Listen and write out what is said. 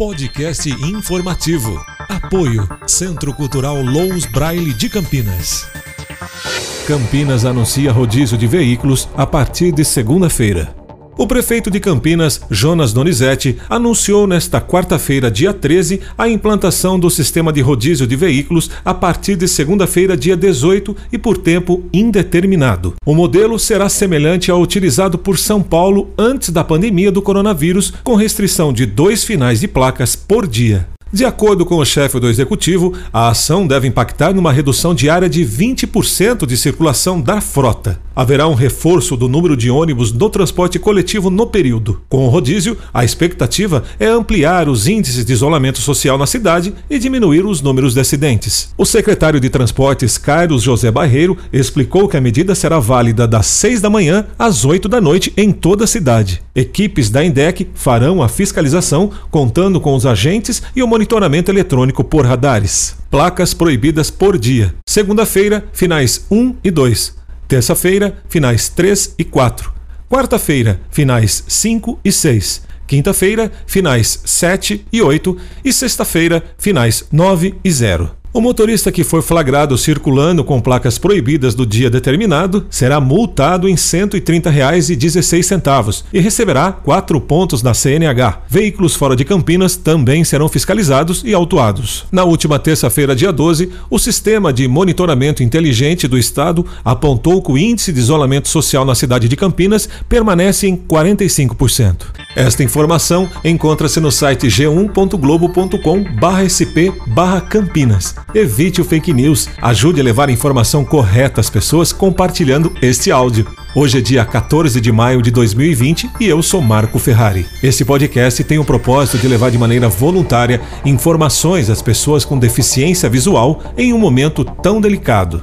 Podcast informativo. Apoio Centro Cultural Lous Braille de Campinas. Campinas anuncia rodízio de veículos a partir de segunda-feira. O prefeito de Campinas, Jonas Donizete, anunciou nesta quarta-feira, dia 13, a implantação do sistema de rodízio de veículos a partir de segunda-feira, dia 18, e por tempo indeterminado. O modelo será semelhante ao utilizado por São Paulo antes da pandemia do coronavírus, com restrição de dois finais de placas por dia. De acordo com o chefe do executivo, a ação deve impactar numa redução diária de 20% de circulação da frota. Haverá um reforço do número de ônibus do transporte coletivo no período. Com o rodízio, a expectativa é ampliar os índices de isolamento social na cidade e diminuir os números de acidentes. O secretário de Transportes, Carlos José Barreiro, explicou que a medida será válida das 6 da manhã às 8 da noite em toda a cidade. Equipes da INDEC farão a fiscalização, contando com os agentes e o monitoramento eletrônico por radares. Placas proibidas por dia. Segunda-feira, finais 1 e 2. Terça-feira, finais 3 e 4. Quarta-feira, finais 5 e 6. Quinta-feira, finais 7 e 8. E sexta-feira, finais 9 e 0. O motorista que for flagrado circulando com placas proibidas do dia determinado será multado em R$ 130,16 e receberá quatro pontos na CNH. Veículos fora de Campinas também serão fiscalizados e autuados. Na última terça-feira, dia 12, o Sistema de Monitoramento Inteligente do Estado apontou que o índice de isolamento social na cidade de Campinas permanece em 45%. Esta informação encontra-se no site g1.globo.com/sp/campinas. Evite o fake news. Ajude a levar a informação correta às pessoas compartilhando este áudio. Hoje é dia 14 de maio de 2020 e eu sou Marco Ferrari. Este podcast tem o propósito de levar de maneira voluntária informações às pessoas com deficiência visual em um momento tão delicado.